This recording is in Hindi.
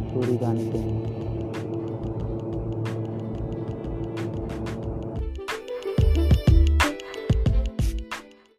स्टोरी जानते हैं